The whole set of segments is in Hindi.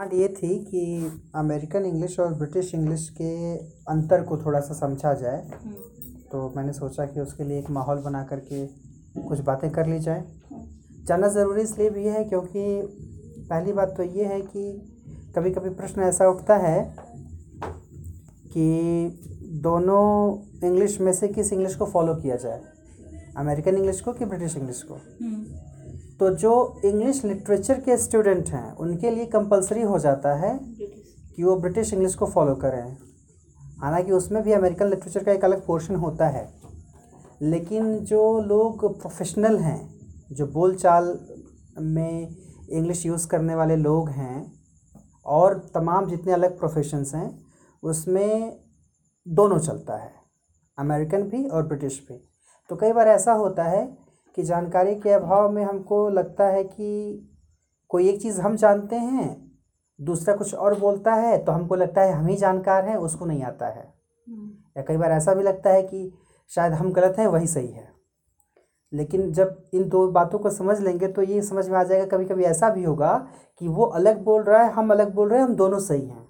बात ये थी कि अमेरिकन इंग्लिश और ब्रिटिश इंग्लिश के अंतर को थोड़ा सा समझा जाए। तो मैंने सोचा कि उसके लिए एक माहौल बना करके कुछ बातें कर ली जाए। जानना ज़रूरी इसलिए भी है क्योंकि पहली बात तो ये है कि कभी कभी प्रश्न ऐसा उठता है कि दोनों इंग्लिश में से किस इंग्लिश को फॉलो किया जाए? अमेरिकन इंग्लिश को कि ब्रिटिश इंग्लिश को? तो जो इंग्लिश लिटरेचर के स्टूडेंट हैं उनके लिए कंपलसरी हो जाता है कि। वो ब्रिटिश इंग्लिश को फॉलो करें। हालाँकि उसमें भी अमेरिकन लिटरेचर का एक अलग पोर्शन होता है। लेकिन जो लोग प्रोफेशनल हैं जो बोल चाल में इंग्लिश यूज़ करने वाले लोग हैं और तमाम जितने अलग प्रोफेशंस हैं उसमें दोनों चलता है। अमेरिकन भी और ब्रिटिश भी। तो कई बार ऐसा होता है कि जानकारी के अभाव में हमको लगता है कि कोई एक चीज़ हम जानते हैं दूसरा कुछ और बोलता है तो हमको लगता है हम ही जानकार हैं उसको नहीं आता है। या कई बार ऐसा भी लगता है कि शायद हम गलत हैं वही सही है। लेकिन जब इन दो बातों को समझ लेंगे तो ये समझ में आ जाएगा कभी कभी ऐसा भी होगा कि वो अलग बोल रहा है हम अलग बोल रहे हैं हम दोनों सही हैं।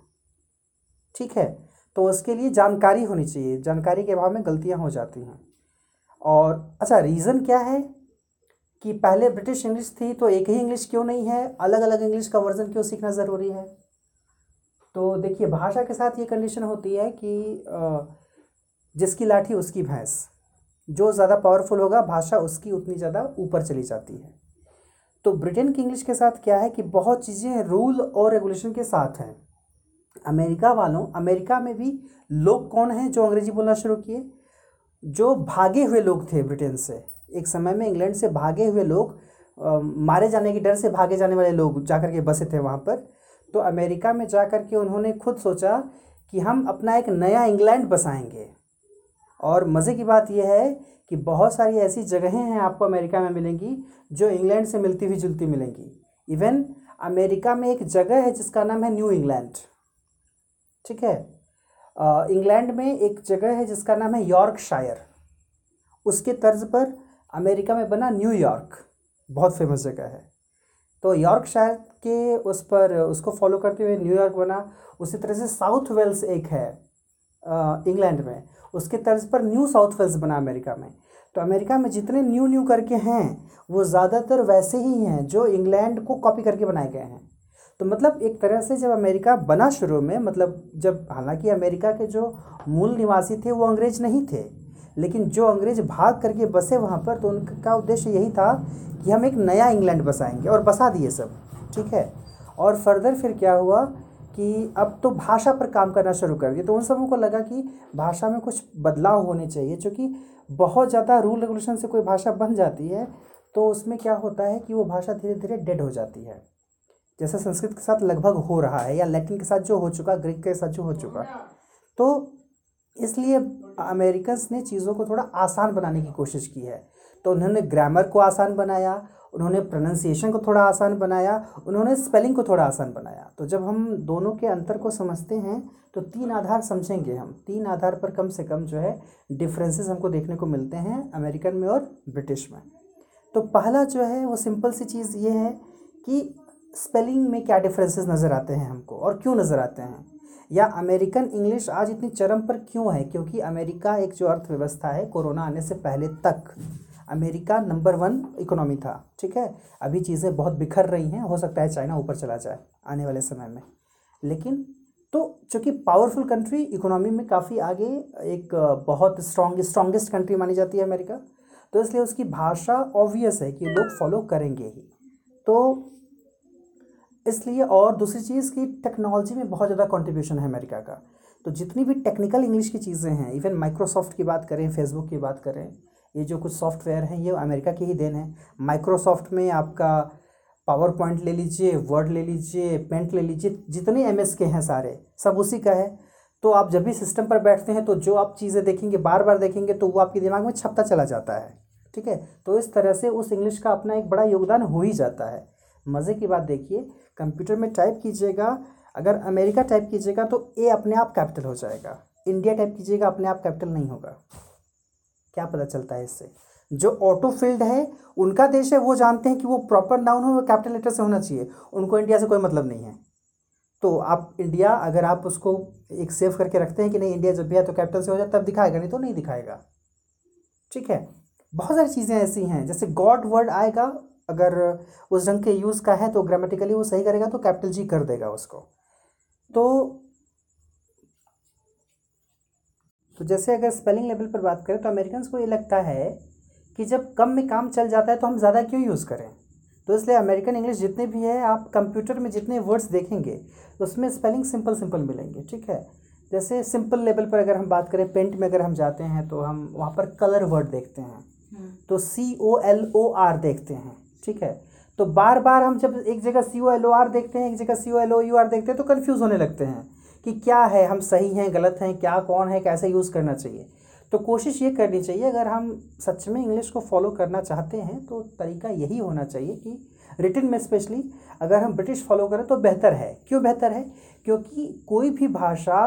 ठीक है? तो उसके लिए जानकारी होनी चाहिए जानकारी के अभाव में गलतियाँ हो जाती हैं। और अच्छा रीज़न क्या है? कि पहले ब्रिटिश इंग्लिश थी तो एक ही इंग्लिश क्यों नहीं है? अलग अलग इंग्लिश का वर्जन क्यों सीखना ज़रूरी है? तो देखिए, भाषा के साथ ये कंडीशन होती है कि जिसकी लाठी उसकी भैंस। जो ज़्यादा पावरफुल होगा, भाषा उसकी उतनी ज़्यादा ऊपर चली जाती है। तो ब्रिटेन की इंग्लिश के साथ क्या है कि बहुत चीज़ें रूल और रेगुलेशन के साथ हैं। अमेरिका वालों, अमेरिका में भी लोग कौन हैं जो अंग्रेज़ी बोलना शुरू किए? जो भागे हुए लोग थे ब्रिटेन से, एक समय में इंग्लैंड से भागे हुए लोग मारे जाने के डर से भागे जाने वाले लोग जाकर के बसे थे वहाँ पर। तो अमेरिका में जा कर के उन्होंने खुद सोचा कि हम अपना एक नया इंग्लैंड बसाएँगे। और मज़े की बात यह है कि बहुत सारी ऐसी जगहें हैं आपको अमेरिका में मिलेंगी, जो इंग्लैंड से मिलती हुई जुलती मिलेंगी। इवन अमेरिका में एक जगह है जिसका नाम है न्यू इंग्लैंड। ठीक है? इंग्लैंड में एक जगह है जिसका नाम है यॉर्क शायर उसके तर्ज पर अमेरिका में बना न्यूयॉर्क बहुत फ़ेमस जगह है। तो यॉर्क शायर के उस पर, उसको फॉलो करते हुए न्यूयॉर्क बना। उसी तरह से साउथ वेल्स एक है इंग्लैंड में। उसके तर्ज पर न्यू साउथ वेल्स बना अमेरिका में। तो अमेरिका में जितने न्यू न्यू करके हैं, वो ज़्यादातर वैसे ही हैं जो इंग्लैंड को कॉपी करके बनाए गए हैं। तो मतलब एक तरह से जब अमेरिका बना शुरू में मतलब जब, हालाँकि अमेरिका के जो मूल निवासी थे वो अंग्रेज़ नहीं थे, लेकिन जो अंग्रेज़ भाग करके बसे वहाँ पर तो उनका उद्देश्य यही था कि हम एक नया इंग्लैंड बसाएँगे और बसा दिए सब, ठीक है? और फर्दर फिर क्या हुआ कि अब तो भाषा पर काम करना शुरू कर दिए तो उन सबों को लगा कि भाषा में कुछ बदलाव होने चाहिए, चूँकि बहुत ज़्यादा रूल रेगुलेशन से कोई भाषा बन जाती है तो उसमें क्या होता है कि वो भाषा धीरे धीरे डेड हो जाती है। जैसे संस्कृत के साथ लगभग हो रहा है या लैटिन के साथ जो हो चुका ग्रीक के साथ जो हो चुका। तो इसलिए अमेरिकन्स ने चीज़ों को थोड़ा आसान बनाने की कोशिश की है। तो उन्होंने ग्रामर को आसान बनाया उन्होंने प्रोनाउंसिएशन को थोड़ा आसान बनाया उन्होंने स्पेलिंग को थोड़ा आसान बनाया। तो जब हम दोनों के अंतर को समझते हैं तो तीन आधार समझेंगे हम। तीन आधार पर कम से कम जो है डिफरेंसेस हमको देखने को मिलते हैं अमेरिकन में और ब्रिटिश में। तो पहला जो है वो सिंपल सी चीज़ ये है कि स्पेलिंग में क्या डिफरेंसेस नज़र आते हैं हमको और क्यों नज़र आते हैं? या अमेरिकन इंग्लिश आज इतनी चरम पर क्यों है? क्योंकि अमेरिका एक जो अर्थव्यवस्था है, कोरोना आने से पहले तक अमेरिका नंबर वन इकोनॉमी था, ठीक है? अभी चीज़ें बहुत बिखर रही हैं, हो सकता है चाइना ऊपर चला जाए आने वाले समय में। लेकिन तो चूँकि पावरफुल कंट्री इकोनॉमी में काफ़ी आगे एक बहुत स्ट्रॉन्ग स्ट्रॉन्गेस्ट कंट्री मानी जाती है अमेरिका तो इसलिए उसकी भाषा ऑब्वियस है कि लोग फॉलो करेंगे ही। तो इसलिए और दूसरी चीज़ की टेक्नोलॉजी में बहुत ज़्यादा कंट्रीब्यूशन है अमेरिका का। तो जितनी भी टेक्निकल इंग्लिश की चीज़ें हैं इवन माइक्रोसॉफ्ट की बात करें फेसबुक की बात करें, ये जो कुछ सॉफ्टवेयर हैं, ये अमेरिका की ही देन है। माइक्रोसॉफ्ट में आपका पावर पॉइंट ले लीजिए वर्ड ले लीजिए पेंट ले लीजिए, जितने एम के हैं सारे, सब उसी का है। तो आप जब भी सिस्टम पर बैठते हैं तो जो आप चीज़ें देखेंगे बार बार देखेंगे तो वो आपके दिमाग में छपता चला जाता है। ठीक है? तो इस तरह से उस इंग्लिश का अपना एक बड़ा योगदान हो ही जाता है। मज़े की बात देखिए, कंप्यूटर में टाइप कीजिएगा, अगर अमेरिका टाइप कीजिएगा तो ए अपने आप कैपिटल हो जाएगा, इंडिया टाइप कीजिएगा, अपने आप कैपिटल नहीं होगा। क्या पता चलता है इससे? जो ऑटो फ़ील्ड है, उनका देश है, वो जानते हैं कि वो प्रॉपर नाउन हो, वो कैपिटल लेटर से होना चाहिए, उनको इंडिया से कोई मतलब नहीं है। तो आप इंडिया, अगर आप उसको एक सेव करके रखते हैं कि नहीं, इंडिया जब भी है तो कैपिटल से हो जाए, तब दिखाएगा, नहीं तो नहीं दिखाएगा। ठीक है? बहुत सारी चीज़ें ऐसी हैं, जैसे गॉड वर्ड आएगा अगर उस ढंग के यूज़ का है तो ग्रामेटिकली वो सही करेगा तो कैपिटल जी कर देगा उसको। तो तो जैसे अगर स्पेलिंग लेवल पर बात करें तो अमेरिकन को ये लगता है कि जब कम में काम चल जाता है तो हम ज़्यादा क्यों यूज़ करें? तो इसलिए अमेरिकन इंग्लिश जितने भी है आप कंप्यूटर में जितने वर्ड्स देखेंगे उसमें स्पेलिंग सिंपल सिंपल मिलेंगे ठीक है? जैसे सिंपल लेवल पर अगर हम बात करें पेंट में अगर हम जाते हैं तो हम वहाँ पर कलर वर्ड देखते हैं। हम्म। तो C O L O are देखते हैं। ठीक है? तो बार बार हम जब एक जगह C O L O are देखते हैं, एक जगह C O L O U R देखते हैं तो कन्फ्यूज़ होने लगते हैं कि क्या है, हम सही हैं, गलत हैं, क्या, कौन है, कैसे यूज़ करना चाहिए। तो कोशिश ये करनी चाहिए, अगर हम सच में इंग्लिश को फॉलो करना चाहते हैं तो तरीका यही होना चाहिए कि रिटर्न में स्पेशली अगर हम ब्रिटिश फॉलो करें तो बेहतर है। क्यों बेहतर है? क्योंकि कोई भी भाषा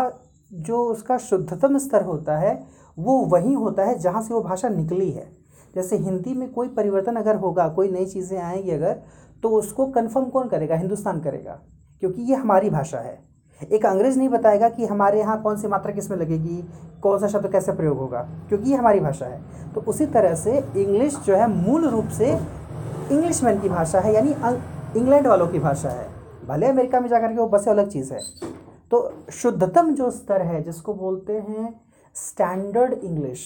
जो उसका शुद्धतम स्तर होता है, वो वही होता है जहाँ से वो भाषा निकली है। जैसे हिंदी में कोई परिवर्तन अगर होगा, कोई नई चीज़ें आएँगी अगर तो उसको कन्फर्म कौन करेगा? हिंदुस्तान करेगा, क्योंकि ये हमारी भाषा है। एक अंग्रेज़ नहीं बताएगा कि हमारे यहाँ कौन सी मात्रा किसमें लगेगी कौन सा शब्द कैसे प्रयोग होगा, क्योंकि ये हमारी भाषा है। तो उसी तरह से इंग्लिश जो है मूल रूप से इंग्लिशमैन की भाषा है, यानी इंग्लैंड वालों की भाषा है। भले अमेरिका में जाकर के वो बसे अलग चीज़ है। तो शुद्धतम जो स्तर है, जिसको बोलते हैं स्टैंडर्ड इंग्लिश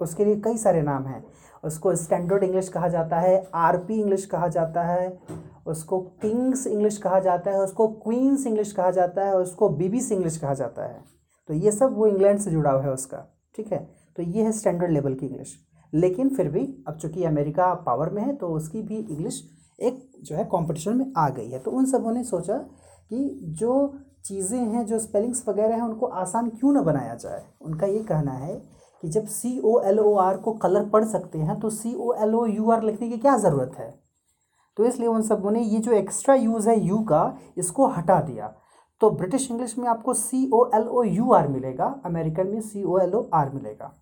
उसके लिए कई सारे नाम हैं। उसको स्टैंडर्ड इंग्लिश कहा जाता है आरपी इंग्लिश कहा जाता है, उसको किंग्स इंग्लिश कहा जाता है, उसको क्वींस इंग्लिश कहा जाता है, उसको बीबीसी इंग्लिश कहा जाता है। तो ये सब वो इंग्लैंड से जुड़ा हुआ है उसका, ठीक है? तो ये है स्टैंडर्ड लेवल की इंग्लिश लेकिन फिर भी अब चूँकि अमेरिका पावर में है तो उसकी भी इंग्लिश एक जो है कंपटीशन में आ गई है। तो उन सबों ने सोचा कि जो चीज़ें हैं, जो स्पेलिंग्स वगैरह हैं, उनको आसान क्यों ना बनाया जाए? उनका ये कहना है कि जब C O L O R को कलर पढ़ सकते हैं तो C O L O U R लिखने की क्या ज़रूरत है? तो इसलिए उन सबों ने ये जो एक्स्ट्रा यूज़ है यू का, इसको हटा दिया। तो ब्रिटिश इंग्लिश में आपको C O L O U R मिलेगा अमेरिकन में C O L O are मिलेगा।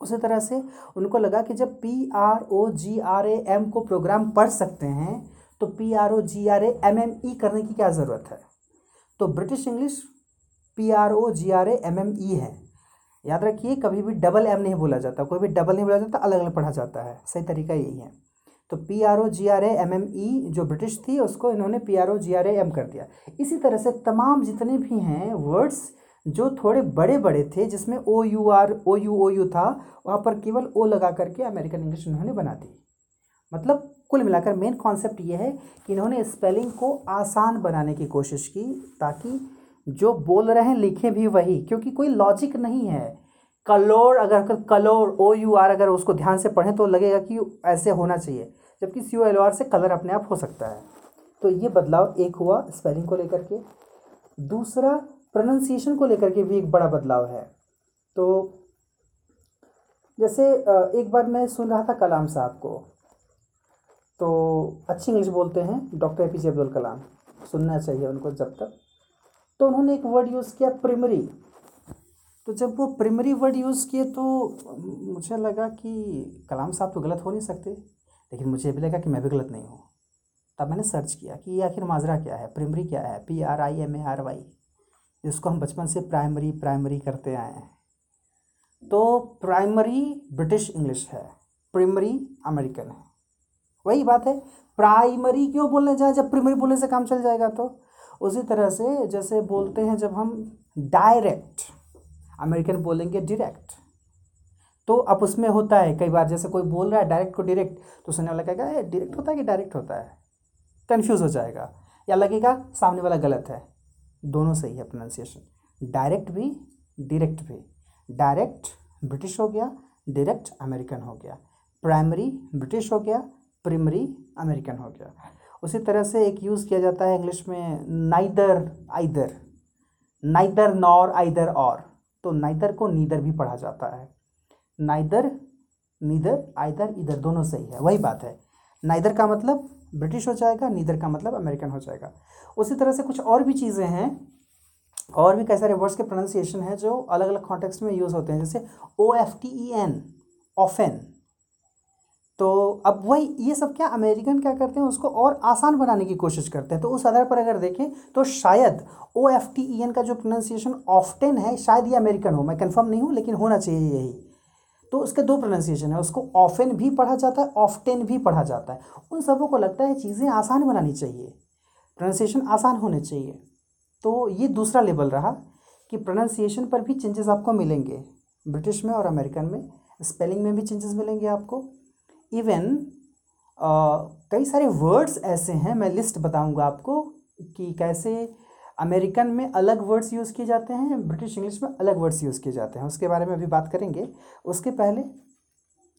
उसी तरह से उनको लगा कि जब P R O G R A M को प्रोग्राम पढ़ सकते हैं तो P R O G R A M M E करने की क्या ज़रूरत है? तो British English P R O G R A M M E है। याद रखिए, कभी भी डबल एम नहीं बोला जाता। कोई भी डबल नहीं बोला जाता अलग अलग पढ़ा जाता है। सही तरीका यही है। तो P R O G R A M M E जो ब्रिटिश थी, उसको इन्होंने P R O G R A M कर दिया। इसी तरह से तमाम जितने भी हैं वर्ड्स जो थोड़े बड़े बड़े थे, जिसमें O U R O U O U था, वहाँ पर केवल ओ लगा करके अमेरिकन इंग्लिश इन्होंने बना दी। मतलब कुल मिलाकर मेन कॉन्सेप्ट ये है कि इन्होंने स्पेलिंग को आसान बनाने की कोशिश की, ताकि जो बोल रहे हैं, लिखें भी वही, क्योंकि कोई लॉजिक नहीं है। कलोर, अगर कलोर ओ यू आर अगर उसको ध्यान से पढ़ें तो लगेगा कि ऐसे होना चाहिए, जबकि C O L O R से कलर अपने आप हो सकता है। तो ये बदलाव एक हुआ स्पेलिंग को लेकर के। दूसरा प्रोनाउंसिएशन को लेकर के भी एक बड़ा बदलाव है। तो जैसे एक बार मैं सुन रहा था कलाम साहब को तो अच्छी इंग्लिश बोलते हैं doctor A P J Abdul Kalam सुनना चाहिए उनको जब तक। तो उन्होंने एक वर्ड यूज़ किया प्रिमरी तो जब वो प्रिमरी वर्ड यूज़ किए तो मुझे लगा कि कलाम साहब तो गलत हो नहीं सकते। लेकिन मुझे भी लगा कि मैं भी गलत नहीं हूँ। तब मैंने सर्च किया कि ये आखिर माजरा क्या है प्राइमरी क्या है? P R I M A R Y जिसको हम बचपन से प्राइमरी प्राइमरी करते आए हैं। तो प्राइमरी ब्रिटिश इंग्लिश है प्राइमरी अमेरिकन है। वही बात है प्राइमरी क्यों बोलने जाए? जब प्राइमरी बोलने से काम चल जाएगा तो। उसी तरह से जैसे बोलते हैं जब हम डायरेक्ट अमेरिकन बोलेंगे डायरेक्ट तो अब उसमें होता है, कई बार जैसे कोई बोल रहा है डायरेक्ट को डायरेक्ट तो सुनने वाला कहेगा डायरेक्ट होता है कि डायरेक्ट होता है? कन्फ्यूज़ हो जाएगा। या लगेगा, सामने वाला गलत है। दोनों सही है प्रोनाउंसिएशन डायरेक्ट भी डायरेक्ट भी। डायरेक्ट ब्रिटिश हो गया डायरेक्ट अमेरिकन हो गया। प्राइमरी ब्रिटिश हो गया प्राइमरी अमेरिकन हो गया। उसी तरह से एक यूज़ किया जाता है इंग्लिश में neither either neither nor either और तो नाइदर को नीदर भी पढ़ा जाता है। नाइदर नीदर आइदर इधर दोनों सही है। वही बात है। नाइदर का मतलब ब्रिटिश हो जाएगा नीदर का मतलब अमेरिकन हो जाएगा। उसी तरह से कुछ और भी चीज़ें हैं, और भी कई सारे वर्ड्स के प्रोनाउंसिएशन हैं जो अलग अलग कॉन्टेक्स्ट में यूज़ होते हैं। जैसे O F T E N often तो अब वही, ये सब क्या अमेरिकन क्या करते हैं, उसको और आसान बनाने की कोशिश करते हैं। तो उस आधार पर अगर देखें तो शायद O F T E N का जो प्रोनाउंसिएशन ऑफ्टेन है, शायद ये अमेरिकन हो, मैं कंफर्म नहीं हूँ, लेकिन होना चाहिए यही। तो उसके दो प्रोनाउंसिएशन है, उसको ऑफेन भी पढ़ा जाता है ऑफ्टेन भी पढ़ा जाता है। उन सबों को लगता है चीज़ें आसान बनानी चाहिए प्रोनाउंसिएशन आसान होने चाहिए। तो ये दूसरा लेवल रहा कि प्रोनाउंसिएशन पर भी चेंजेस आपको मिलेंगे ब्रिटिश में और अमेरिकन में स्पेलिंग में भी चेंजेस मिलेंगे आपको। इवन कई सारे वर्ड्स ऐसे हैं, मैं लिस्ट बताऊँगा आपको कि कैसे अमेरिकन में अलग वर्ड्स यूज़ किए जाते हैं ब्रिटिश इंग्लिश में अलग वर्ड्स यूज़ किए जाते हैं। उसके बारे में अभी बात करेंगे। उसके पहले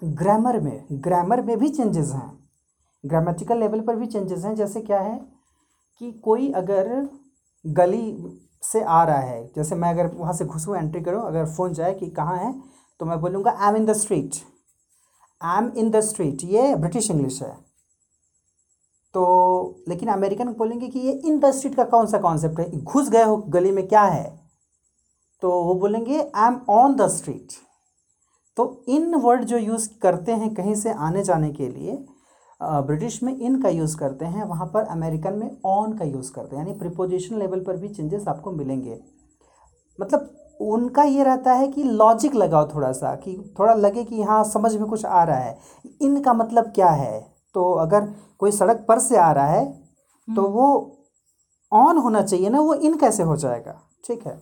ग्रामर में ग्रामर में भी चेंजेस हैं। ग्रामेटिकल लेवल पर भी चेंजेस हैं, जैसे क्या है कि कोई अगर गली से आ रहा है, जैसे मैं अगर वहाँ से घुसूँ एंट्री करूँ, अगर फ़ोन जाए कि कहाँ है तो मैं बोलूँगा I am in the street am in the street ये ब्रिटिश इंग्लिश है। तो लेकिन अमेरिकन बोलेंगे कि ये इन द स्ट्रीट का कौन सा कॉन्सेप्ट है? घुस गए हो, गली में क्या है? तो वो बोलेंगे I am on the street तो इन वर्ड जो यूज़ करते हैं कहीं से आने जाने के लिए ब्रिटिश में इन का यूज़ करते हैं, वहाँ पर अमेरिकन में ऑन का यूज़ करते हैं। यानी प्रिपोजिशन लेवल पर भी चेंजेस आपको मिलेंगे। मतलब उनका ये रहता है कि लॉजिक लगाओ थोड़ा सा कि थोड़ा लगे कि हाँ समझ में कुछ आ रहा है। इनका मतलब क्या है? तो अगर कोई सड़क पर से आ रहा है तो हम्म। वो ऑन होना चाहिए ना वो इन कैसे हो जाएगा? ठीक है।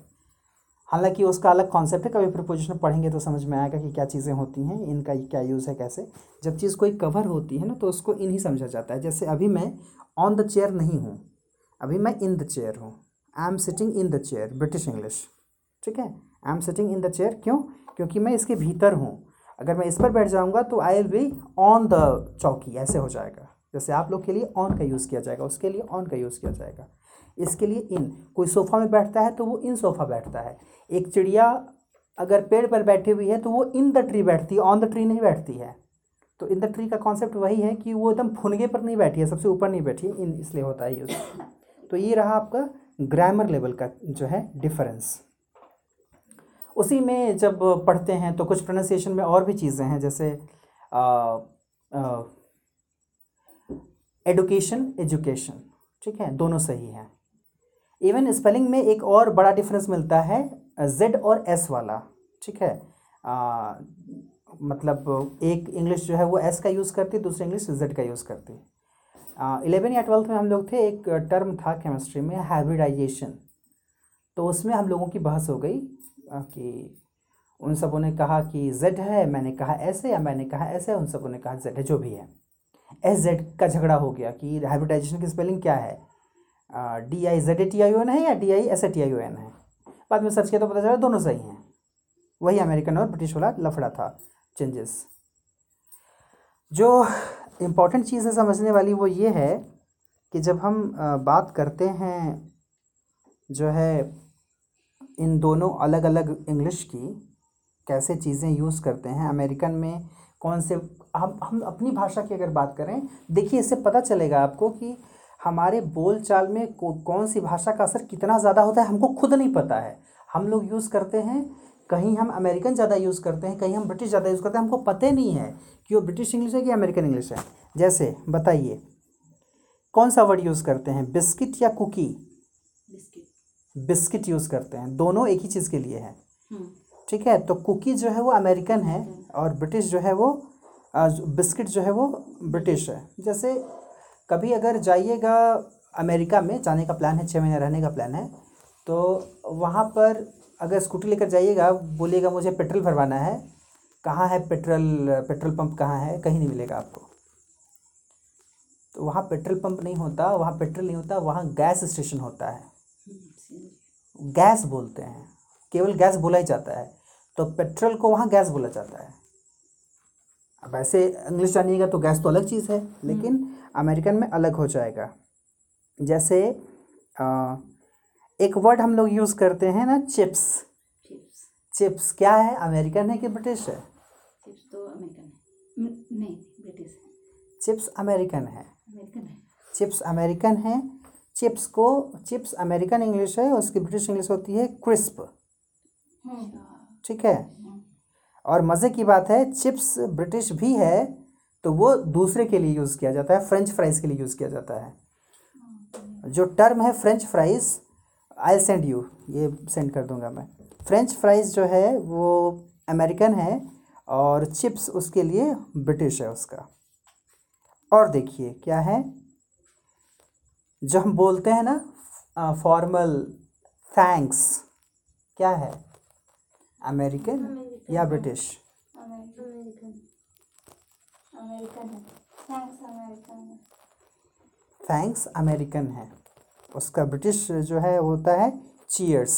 हालाँकि उसका अलग कॉन्सेप्ट है कभी प्रपोजिशन पढ़ेंगे तो समझ में आएगा कि क्या चीज़ें होती हैं इनका क्या यूज़ है कैसे। जब चीज़ कोई कवर होती है ना तो उसको इन ही समझा जाता है। जैसे अभी मैं ऑन द चेयर नहीं हूँ। अभी मैं इन द चेयर हूँ। I am sitting in the chair British English ठीक है? I am sitting in the chair क्यों? क्योंकि मैं इसके भीतर हूँ। अगर मैं इस पर बैठ जाऊँगा तो I will be on the चौकी ऐसे हो जाएगा। जैसे आप लोग के लिए ऑन का यूज़ किया जाएगा, उसके लिए ऑन का यूज़ किया जाएगा। इसके लिए इन कोई सोफ़ा में बैठता है तो वो इन सोफ़ा बैठता है। एक चिड़िया अगर पेड़ पर बैठी हुई है तो वो इन द ट्री बैठती है ऑन द ट्री नहीं बैठती है। तो इन द ट्री का कॉन्सेप्ट वही है कि वो एकदम फुनगे पर नहीं बैठी है, सबसे ऊपर नहीं बैठी है। इन इसलिए होता है यूज़ तो ये रहा आपका ग्रामर लेवल का जो है डिफरेंस उसी में जब पढ़ते हैं तो कुछ प्रोनाउंसिएशन में और भी चीज़ें हैं जैसे एडुकेशन एजुकेशन ठीक है दोनों सही हैं। इवन स्पेलिंग में एक और बड़ा डिफरेंस मिलता है जेड और एस वाला ठीक है। आ, मतलब एक इंग्लिश जो है वो एस का यूज़ करती दूसरी इंग्लिश जेड का यूज़ करती। इलेवन या ट्वेल्थ में हम लोग थे एक टर्म था केमिस्ट्री में हाइब्रिडाइजेशन तो उसमें हम लोगों की बहस हो गई कि उन सबों ने कहा कि जेड है, मैंने कहा ऐसे या मैंने कहा ऐसे उन सबों ने कहा जेड है, जो भी है। एस जेड का झगड़ा हो गया कि हाइब्रिडाइजेशन की स्पेलिंग क्या है? D I Z A T I O N है या D I S A T I O N है? बाद में सर्च किया तो पता चला दोनों सही हैं। वही अमेरिकन और ब्रिटिश वाला लफड़ा था चेंजेस जो इम्पोर्टेंट चीज़ है समझने वाली वो ये है कि जब हम बात करते हैं जो है इन दोनों अलग अलग इंग्लिश की कैसे चीज़ें यूज़ करते हैं? अमेरिकन में कौन से हम हम अपनी भाषा की अगर बात करें, देखिए इससे पता चलेगा आपको कि हमारे बोल चाल में कौन सी भाषा का असर कितना ज़्यादा होता है, हमको खुद नहीं पता है। हम लोग यूज़ करते हैं, कहीं हम अमेरिकन ज़्यादा यूज़ करते हैं, कहीं हम ब्रिटिश ज़्यादा यूज़ करते हैं, हमको पता ही नहीं है कि वो ब्रिटिश इंग्लिश है कि अमेरिकन इंग्लिश है। जैसे, बताइए, कौन सा वर्ड यूज़ करते हैं? बिस्किट या कुकी बिस्किट यूज़ करते हैं। दोनों एक ही चीज़ के लिए है। हम्म। ठीक है? तो कुकी जो है वो अमेरिकन है और ब्रिटिश जो है वो बिस्किट जो है वो ब्रिटिश है। जैसे कभी अगर जाइएगा अमेरिका में जाने का प्लान है छः महीने रहने का प्लान है तो वहाँ पर अगर स्कूटी लेकर जाइएगा बोलिएगा मुझे पेट्रोल भरवाना है। कहाँ है पेट्रोल पेट्रोल पंप कहाँ है? कहीं नहीं मिलेगा आपको। तो वहाँ पेट्रोल पंप नहीं होता वहाँ पेट्रोल नहीं होता वहाँ गैस स्टेशन होता है। गैस बोलते हैं। केवल गैस बोला ही जाता है। तो पेट्रोल को वहाँ गैस बोला जाता है। अब ऐसे इंग्लिश जानिएगा तो गैस तो अलग चीज़ है लेकिन अमेरिकन में अलग हो जाएगा। जैसे आ, एक वर्ड हम लोग यूज़ करते हैं ना चिप्स। चिप्स। क्या है? अमेरिकन है कि ब्रिटिश है? चिप्स तो अमेरिकन है। नहीं ब्रिटिश है। चिप्स अमेरिकन है। अमेरिकन है। चिप्स अमेरिकन है चिप्स को चिप्स अमेरिकन इंग्लिश है उसकी ब्रिटिश इंग्लिश होती है क्रिस्प। हम्म। ठीक है? और मज़े की बात है चिप्स ब्रिटिश भी है तो वो दूसरे के लिए यूज़ किया जाता है फ्रेंच फ्राइज़ के लिए यूज़ किया जाता है। जो टर्म है French fries I send you ये सेंड कर दूँगा मैं। फ्रेंच फ्राइज़ जो है वो अमेरिकन है और चिप्स उसके लिए ब्रिटिश है उसका। और देखिए क्या है? जो हम बोलते हैं ना फॉर्मल थैंक्स क्या है? अमेरिकन या ब्रिटिश थैंक्स अमेरिकन है. उसका ब्रिटिश जो है होता है चीयर्स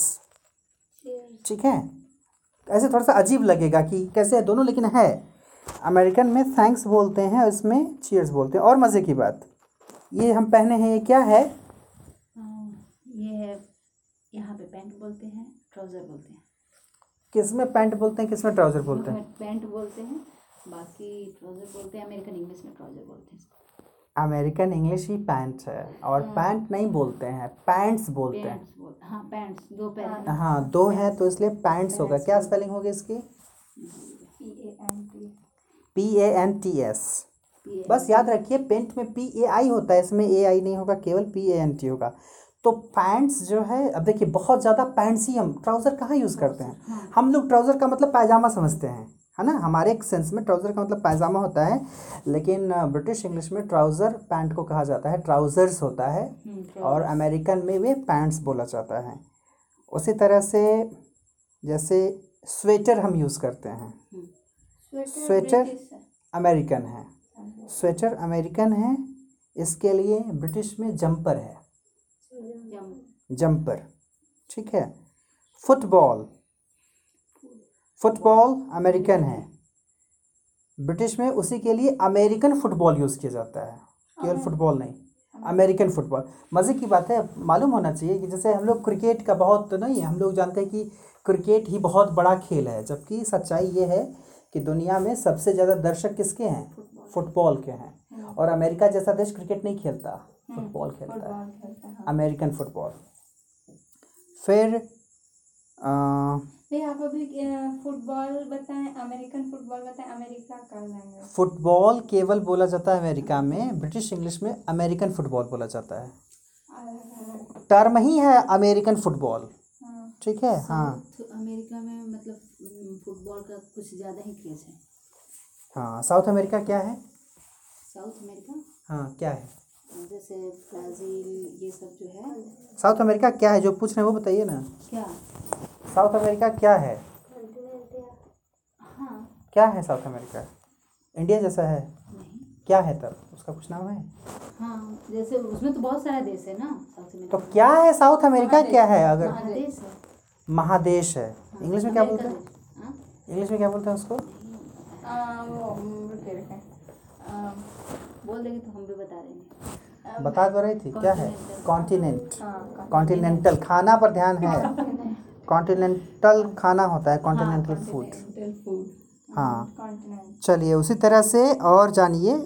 ठीक है? ऐसे थोड़ा सा अजीब लगेगा कि कैसे है दोनों लेकिन है. अमेरिकन में थैंक्स बोलते हैं और इसमें चीयर्स बोलते हैं. और मज़े की बात. ये हम पहने हैं ये क्या है? ये है यहाँ पे पैंट बोलते हैं ट्राउज़र बोलते हैं। किसमें पैंट बोलते हैं किसमें ट्राउज़र बोलते हैं? पैंट बोलते हैं बाकी ट्राउज़र बोलते हैं अमेरिकन इंग्लिश में ट्राउज़र बोलते हैं अमेरिकन इंग्लिश ही पैंट है और पैंट नहीं बोलते हैं पैंट्स बोलते हैं। हाँ पैंट्स दो पैर हाँ। दो है तो इसलिए पैंट्स होगा। क्या स्पेलिंग होगी इसकी? P A N T S बस याद रखिए पेंट में पी ए आई होता है इसमें ए आई नहीं होगा केवल पी ए एन टी होगा। तो पैंट्स जो है अब देखिए बहुत ज़्यादा पैंट्स ही हम ट्राउज़र कहाँ यूज़ करते हैं? हम लोग ट्राउज़र का मतलब पैजामा समझते हैं है ना? हमारे एक सेंस में ट्राउज़र का मतलब पैजामा होता है लेकिन ब्रिटिश इंग्लिश में ट्राउज़र पैंट को कहा जाता है ट्राउज़र्स होता है और अमेरिकन में वे पैंट्स बोला जाता है। उसी तरह से जैसे स्वेटर हम यूज़ करते हैं। स्वेटर अमेरिकन है। स्वेटर अमेरिकन है इसके लिए ब्रिटिश में जंपर है। जंपर ठीक है। फुटबॉल फुटबॉल अमेरिकन है। ब्रिटिश में उसी के लिए अमेरिकन फुटबॉल यूज़ किया जाता है। केवल फुटबॉल नहीं अमेरिकन फुटबॉल। मज़े की बात है मालूम होना चाहिए कि जैसे हम लोग क्रिकेट का बहुत तो नहीं हम लोग जानते हैं कि क्रिकेट ही बहुत बड़ा खेल है जबकि सच्चाई ये है कि दुनिया में सबसे ज़्यादा दर्शक किसके हैं? फुटबॉल के हैं। और अमेरिका जैसा देश क्रिकेट नहीं खेलता फुटबॉल खेलता है। American football. फिर नहीं आप अभी फुटबॉल बताएँ अमेरिकन फुटबॉल बताएँ अमेरिका का लैंग्वेज फुटबॉल केवल बोला जाता है अमेरिका में ब्रिटिश इंग्लिश में अमेरिकन फुटबॉल बोला जाता है। टर्म ही है अमेरिकन फुटबॉल। ठीक है? हाँ। तो अमेरिका में मतलब फुटबॉल का कुछ ज़्यादा ही क्रेज है। हाँ साउथ अमेरिका क्या है? South America? हाँ क्या है? जैसे ब्राज़ील ये सब जो है। साउथ अमेरिका क्या है? जो पूछ रहे हैं वो बताइए ना। क्या? साउथ अमेरिका क्या है? हाँ। क्या है साउथ अमेरिका? इंडिया जैसा है? नहीं। क्या है तब? उसका कुछ नाम है? हाँ जैसे उसमें तो बहुत सारा देश है ना साउथ तो क्या है साउथ अमेरिका? क्या है? अगर महादेश है। है। इंग्लिश में क्या बोलते हैं? हाँ? इंग्लिश में क्या बोलते हैं उसको? वो रुके रुके। बोल देंगे तो हम भी बता देंगे। बता तो रही थी क्या है? कॉन्टिनेंट हाँ कॉन्टिनेंटल खाना पर ध्यान है। कॉन्टिनेंटल खाना होता है कॉन्टिनेंटल फ़ूड फ़ूड हाँ। चलिए उसी तरह से और जानिए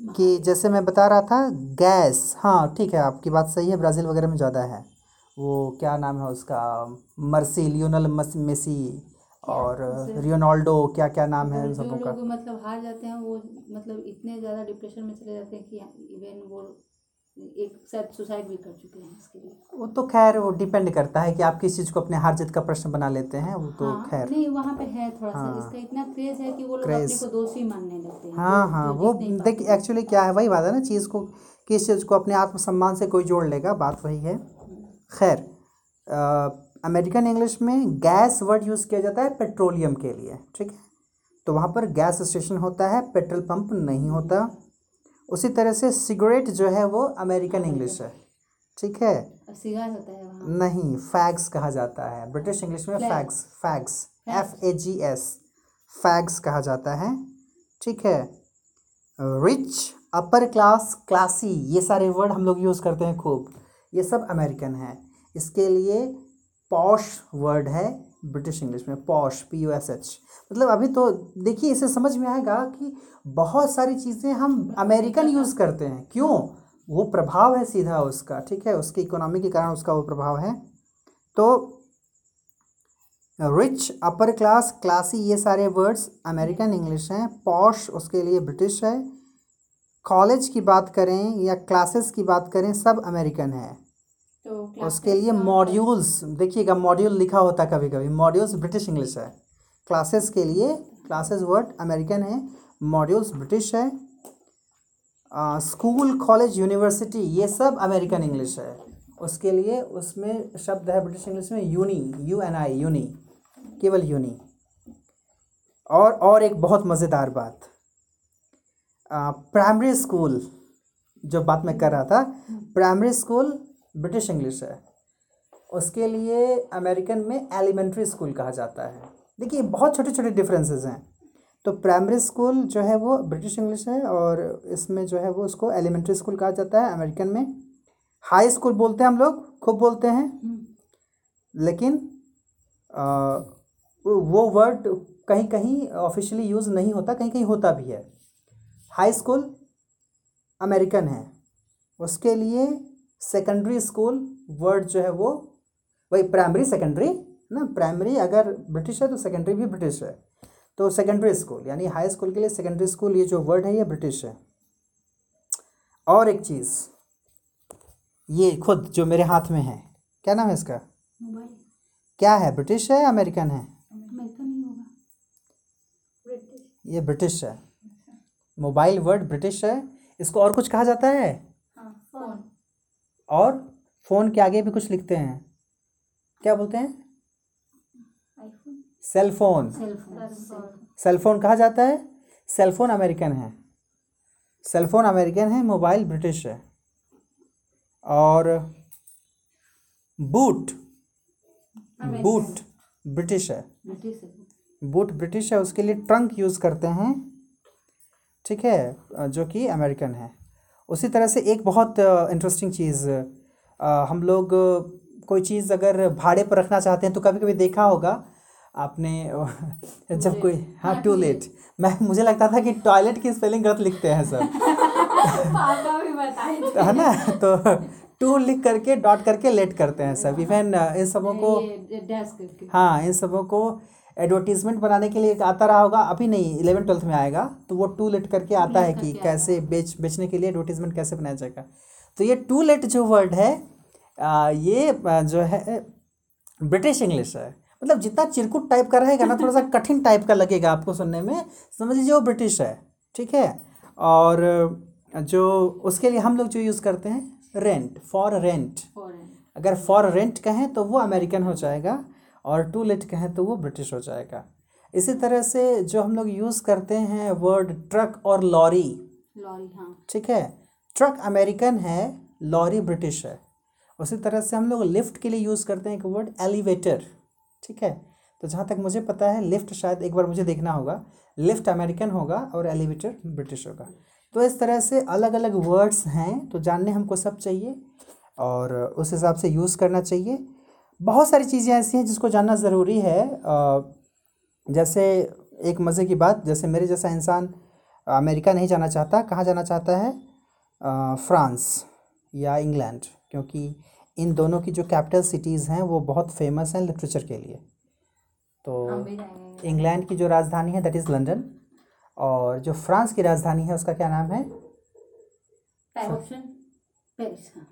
कि जैसे मैं बता रहा था गैस। हाँ ठीक है आपकी बात सही है ब्राज़ील वगैरह में ज़्यादा है। वो क्या नाम है उसका? मर्सी लियोनल मस मेसी। और रियोनाल्डो क्या क्या नाम है उन जो सबों का? लोग मतलब हार जाते हैं वो मतलब इतने ज़्यादा डिप्रेशन में चले जाते हैं कि इवन वो एक शायद सुसाइड भी कर चुके हैं इसके लिए। वो तो खैर वो डिपेंड करता है कि आप किस चीज़ को अपने हार जीत का प्रश्न बना लेते हैं वो तो हाँ, खैर। नहीं वहाँ पे है थोड़ा हाँ, सा। इसका इतना क्रेज है कि वो लोग अपने को दोषी मानने लगते हैं हाँ जो- हाँ वो जीत नहीं देख पाते। एक्चुअली क्या है वही बात है ना चीज़ को किस चीज़ को अपने आत्मसम्मान से कोई जोड़ लेगा बात वही है। खैर अमेरिकन इंग्लिश में गैस वर्ड यूज़ किया जाता है पेट्रोलियम के लिए ठीक है? तो वहाँ पर गैस स्टेशन होता है पेट्रोल पंप नहीं होता। उसी तरह से सिगरेट जो है वो अमेरिकन इंग्लिश है ठीक है? होता है वहाँ। नहीं फैग्स कहा जाता है। ब्रिटिश इंग्लिश में. फैग्स फैग्स एफ़ ए जी एस फैग्स कहा जाता है ठीक है? रिच अपर क्लास क्लासी ये सारे वर्ड हम लोग यूज़ करते हैं खूब। ये सब अमेरिकन है। इसके लिए पॉश वर्ड है ब्रिटिश इंग्लिश में, posh P U S H मतलब अभी तो देखिए, इसे समझ में आएगा कि बहुत सारी चीज़ें हम अमेरिकन यूज़ करते हैं। क्यों? वो प्रभाव है सीधा उसका, ठीक है? उसकी इकोनॉमी के कारण उसका वो प्रभाव है। तो रिच अपर क्लास क्लासी ये सारे वर्ड्स अमेरिकन इंग्लिश हैं। पॉश उसके लिए ब्रिटिश है। कॉलेज की बात करें या क्लासेस की बात करें, सब अमेरिकन है। तो उसके लिए मॉड्यूल्स देखिएगा मॉड्यूल लिखा होता है कभी कभी मॉड्यूल्स ब्रिटिश इंग्लिश है। क्लासेस के लिए क्लासेस वर्ड अमेरिकन है मॉड्यूल्स ब्रिटिश है स्कूल कॉलेज यूनिवर्सिटी ये सब अमेरिकन इंग्लिश है। उसके लिए उसमें शब्द है ब्रिटिश इंग्लिश में uni U N I uni केवल यूनी और और एक बहुत मज़ेदार बात। प्राइमरी स्कूल जो बात मैं कर रहा था प्राइमरी स्कूल ब्रिटिश इंग्लिश है। उसके लिए अमेरिकन में एलिमेंट्री स्कूल कहा जाता है। देखिए बहुत छोटे छोटे डिफरेंसेस हैं। तो प्राइमरी स्कूल जो है वो ब्रिटिश इंग्लिश है और इसमें जो है वो उसको एलिमेंट्री स्कूल कहा जाता है अमेरिकन में। हाई स्कूल बोलते हैं हम लोग खूब बोलते हैं। लेकिन आ, वो वर्ड कहीं कहीं ऑफिशियली यूज़ नहीं होता कहीं कहीं होता भी है। हाई स्कूल अमेरिकन है। उसके लिए सेकेंडरी स्कूल वर्ड जो है वो वही प्राइमरी सेकेंडरी ना प्राइमरी अगर ब्रिटिश है तो सेकेंडरी भी ब्रिटिश है। तो सेकेंडरी स्कूल यानी हाई स्कूल के लिए सेकेंडरी स्कूल ये जो वर्ड है ये ब्रिटिश है। और एक चीज़ ये खुद जो मेरे हाथ में है क्या नाम है इसका? मोबाइल क्या है ब्रिटिश है अमेरिकन है? ये ब्रिटिश है। मोबाइल वर्ड ब्रिटिश है। इसको और कुछ कहा जाता है? हाँ फ़ोन और फ़ोन के आगे भी कुछ लिखते हैं। क्या बोलते हैं? Cellphone cell phone cell phone cell phone कहा जाता है? सेलफोन अमेरिकन है। सेलफोन अमेरिकन है मोबाइल ब्रिटिश है। और बूट बूट ब्रिटिश है। बूट ब्रिटिश है उसके लिए ट्रंक यूज़ करते हैं। ठीक है जो कि अमेरिकन है। उसी तरह से एक बहुत इंटरेस्टिंग चीज़ हम लोग कोई चीज़ अगर भाड़े पर रखना चाहते हैं तो कभी कभी देखा होगा आपने जब कोई हाँ टू लेट मैं मुझे लगता था कि टॉयलेट की स्पेलिंग गलत लिखते हैं सर है ना? तो टू लिख करके डॉट करके लेट करते हैं सब। इवन इन सबों को हाँ इन सबों को एडवर्टीजमेंट बनाने के लिए आता रहा होगा अभी नहीं इलेवन ट्वेल्थ में आएगा तो वो टू लेट करके आता है कि कैसे बेच बेचने के लिए एडवर्टीजमेंट कैसे बनाया जाएगा। तो ये टू लेट जो वर्ड है आ, ये जो है ब्रिटिश इंग्लिश है। मतलब जितना चिरकुट टाइप का रहेगा ना थोड़ा सा कठिन टाइप का लगेगा आपको सुनने में। समझ लीजिए वो ब्रिटिश है ठीक है? और जो उसके लिए हम लोग जो यूज़ करते हैं रेंट फॉर रेंट अगर फॉर रेंट कहें तो वो अमेरिकन हो जाएगा। और टू लेट कहें तो वो ब्रिटिश हो जाएगा। इसी तरह से जो हम लोग यूज़ करते हैं वर्ड ट्रक और लॉरी। लॉरी हाँ। ठीक है? ट्रक अमेरिकन है लॉरी ब्रिटिश है। उसी तरह से हम लोग लिफ्ट के लिए यूज़ करते हैं एक वर्ड एलिवेटर। ठीक है? तो जहाँ तक मुझे पता है लिफ्ट शायद एक बार मुझे देखना होगा। लिफ्ट अमेरिकन होगा और एलिवेटर ब्रिटिश होगा। तो इस तरह से अलग अलग वर्ड्स हैं तो जानने हमको सब चाहिए और उस हिसाब से यूज़ करना चाहिए। बहुत सारी चीज़ें ऐसी हैं जिसको जानना ज़रूरी है। जैसे एक मज़े की बात जैसे मेरे जैसा इंसान अमेरिका नहीं जाना चाहता कहाँ जाना चाहता है? फ्रांस या इंग्लैंड क्योंकि इन दोनों की जो कैपिटल सिटीज़ हैं वो बहुत फ़ेमस हैं लिटरेचर के लिए। तो इंग्लैंड की जो राजधानी है दैट इज़ लंदन और जो फ्रांस की राजधानी है उसका क्या नाम है? पेरिस हाँ।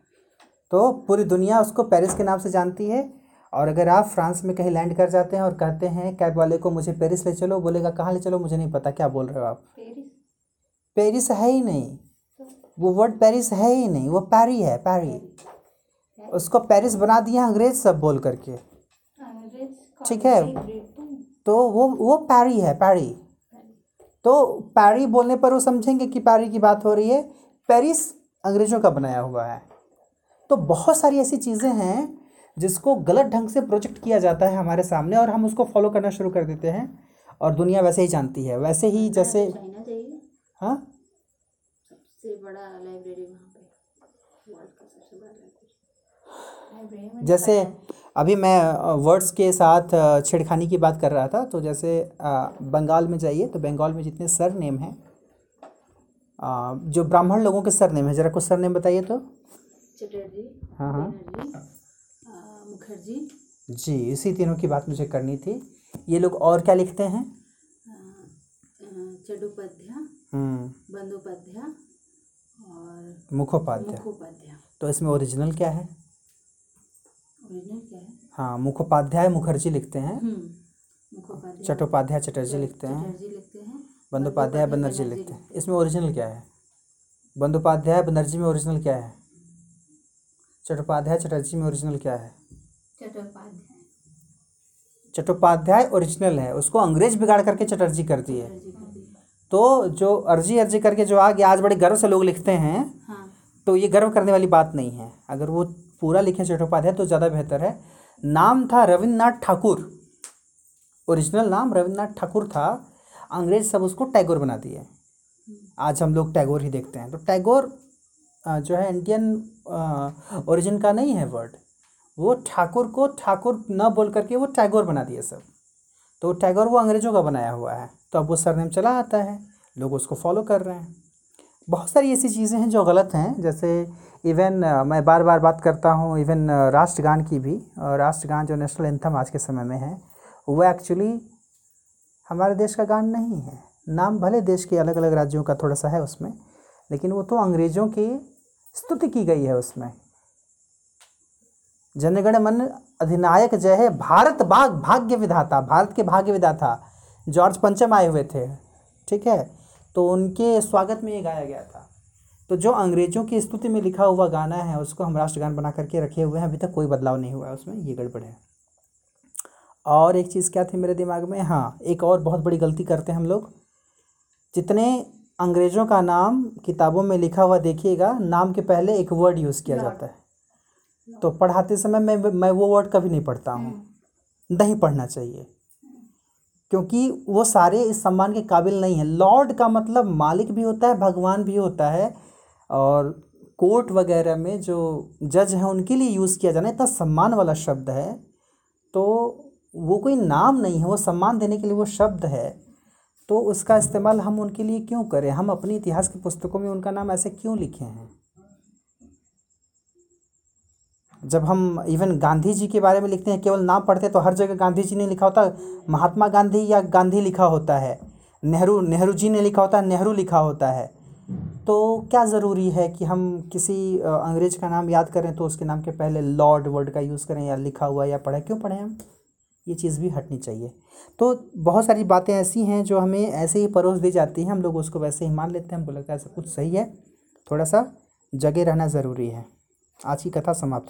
तो पूरी दुनिया उसको पेरिस के नाम से जानती है। और अगर आप फ्रांस में कहीं लैंड कर जाते हैं और कहते हैं कैब वाले को मुझे पेरिस ले चलो बोलेगा कहाँ ले चलो मुझे नहीं पता क्या बोल रहे हो आप? पेरिस? पेरिस है ही नहीं। वो वर्ड पेरिस है ही नहीं वो पैरी है पैरी। उसको पेरिस बना दिया अंग्रेज़ सब बोल करके। ठीक है। तो वो वो पैरी है पैरी। तो पैरी बोलने पर वो समझेंगे कि पैरी की बात हो रही है। पेरिस अंग्रेज़ों का बनाया हुआ है। तो बहुत सारी ऐसी चीज़ें हैं जिसको गलत ढंग से प्रोजेक्ट किया जाता है हमारे सामने और हम उसको फॉलो करना शुरू कर देते हैं। और दुनिया वैसे ही जानती है वैसे ही जैसे हाँ? लाइब्रेरी में जैसे अभी मैं वर्ड्स के साथ छेड़खानी की बात कर रहा था तो जैसे बंगाल में जाइए तो बंगाल में जितने सर नेम हैं जो ब्राह्मण लोगों के सर नेम है ज़रा कुछ सर नेम बताइए तो। चटर्जी हाँ, हाँ। मुखर्जी। जी इसी तीनों की बात मुझे करनी थी। ये लोग और क्या लिखते हैं? चट्टोपाध्याय हम्म। बंदोपाध्याय और मुखोपाध्याय मुखोपाध्याय तो इसमें ओरिजिनल क्या है? ओरिजिनल क्या है? हाँ मुखोपाध्याय मुखर्जी लिखते हैं। हम्म चट्टोपाध्याय चटर्जी लिखते हैं। चटर्जी लिखते हैं। बंदोपाध्याय बनर्जी लिखते हैं। इसमें ओरिजिनल क्या है? बंदोपाध्याय बनर्जी में ओरिजिनल क्या है? चट्टोपाध्याय चटर्जी में ओरिजिनल क्या है? चट्टोपाध्याय। चट्टोपाध्याय ओरिजिनल है। उसको अंग्रेज़ बिगाड़ करके चटर्जी कर दिए तो जो अर्जी अर्जी करके जो आ गया आज बड़े गर्व से लोग लिखते हैं। हाँ। तो ये गर्व करने वाली बात नहीं है। अगर वो पूरा लिखे चट्टोपाध्याय तो ज़्यादा बेहतर है। नाम था रविन्द्रनाथ ठाकुर। ओरिजिनल नाम रविन्द्रनाथ ठाकुर था। अंग्रेज़ सब उसको टैगोर बना दिए आज हम लोग टैगोर ही देखते हैं। तो टैगोर जो है इंडियन ओरिजिन का नहीं है वर्ड वो ठाकुर को ठाकुर न बोल करके वो टैगोर बना दिए सब। तो टैगोर वो अंग्रेज़ों का बनाया हुआ है। तो अब वो सरनेम चला आता है। लोग उसको फॉलो कर रहे हैं। बहुत सारी ऐसी चीज़ें हैं जो गलत हैं। जैसे इवन मैं बार बार बात करता हूँ इवन राष्ट्रगान की भी। राष्ट्रगान जो नेशनल एंथम आज के समय में है, वो एक्चुअली हमारे देश का गान नहीं है। नाम भले देश के अलग अलग राज्यों का थोड़ा सा है उसमें, लेकिन वो तो अंग्रेज़ों की स्तुति की गई है उसमें। जनगण मन अधिनायक जय है। भारत भाग भाग्य विधाता भारत के भाग्य विधाता जॉर्ज पंचम आए हुए थे ठीक है? तो उनके स्वागत में ये गाया गया था। तो जो अंग्रेज़ों की स्तुति में लिखा हुआ गाना है उसको हम राष्ट्रगान बना करके रखे हुए हैं। अभी तक कोई बदलाव नहीं हुआ है उसमें ये गड़बड़ है। और एक चीज़ क्या थी मेरे दिमाग में? हाँ एक और बहुत बड़ी गलती करते हैं हम लोग। जितने अंग्रेज़ों का नाम किताबों में लिखा हुआ देखिएगा नाम के पहले एक वर्ड यूज़ किया जाता है। तो पढ़ाते समय मैं मैं वो वर्ड कभी नहीं पढ़ता हूँ। नहीं पढ़ना चाहिए। क्योंकि वो सारे इस सम्मान के काबिल नहीं हैं। लॉर्ड का मतलब मालिक भी होता है, भगवान भी होता है और कोर्ट वगैरह में जो जज हैं, उनके लिए यूज़ किया जाना इतना सम्मान वाला शब्द है। तो वो कोई नाम नहीं है, वो सम्मान देने के लिए वो शब्द है। तो उसका इस्तेमाल हम उनके लिए क्यों करें? हम अपनी इतिहास की पुस्तकों में उनका नाम ऐसे क्यों लिखे हैं? जब हम इवन गांधी जी के बारे में लिखते हैं, केवल नाम पढ़ते हैं तो हर जगह गांधी जी ने लिखा होता, महात्मा गांधी या गांधी लिखा होता है। नेहरू नेहरू जी ने लिखा होता है नेहरू लिखा होता है। तो क्या ज़रूरी है कि हम किसी अंग्रेज़ का नाम याद करें तो उसके नाम के पहले लॉर्ड वर्ड का यूज़ करें या लिखा हुआ या पढ़ें, क्यों पढ़ें हम? ये चीज़ भी हटनी चाहिए। तो बहुत सारी बातें ऐसी हैं जो हमें ऐसे ही परोस दी जाती हैं, हम लोग उसको वैसे ही मान लेते हैं, हमको लगता है सब कुछ सही है। थोड़ा सा जगह रहना ज़रूरी है। आज की कथा समाप्त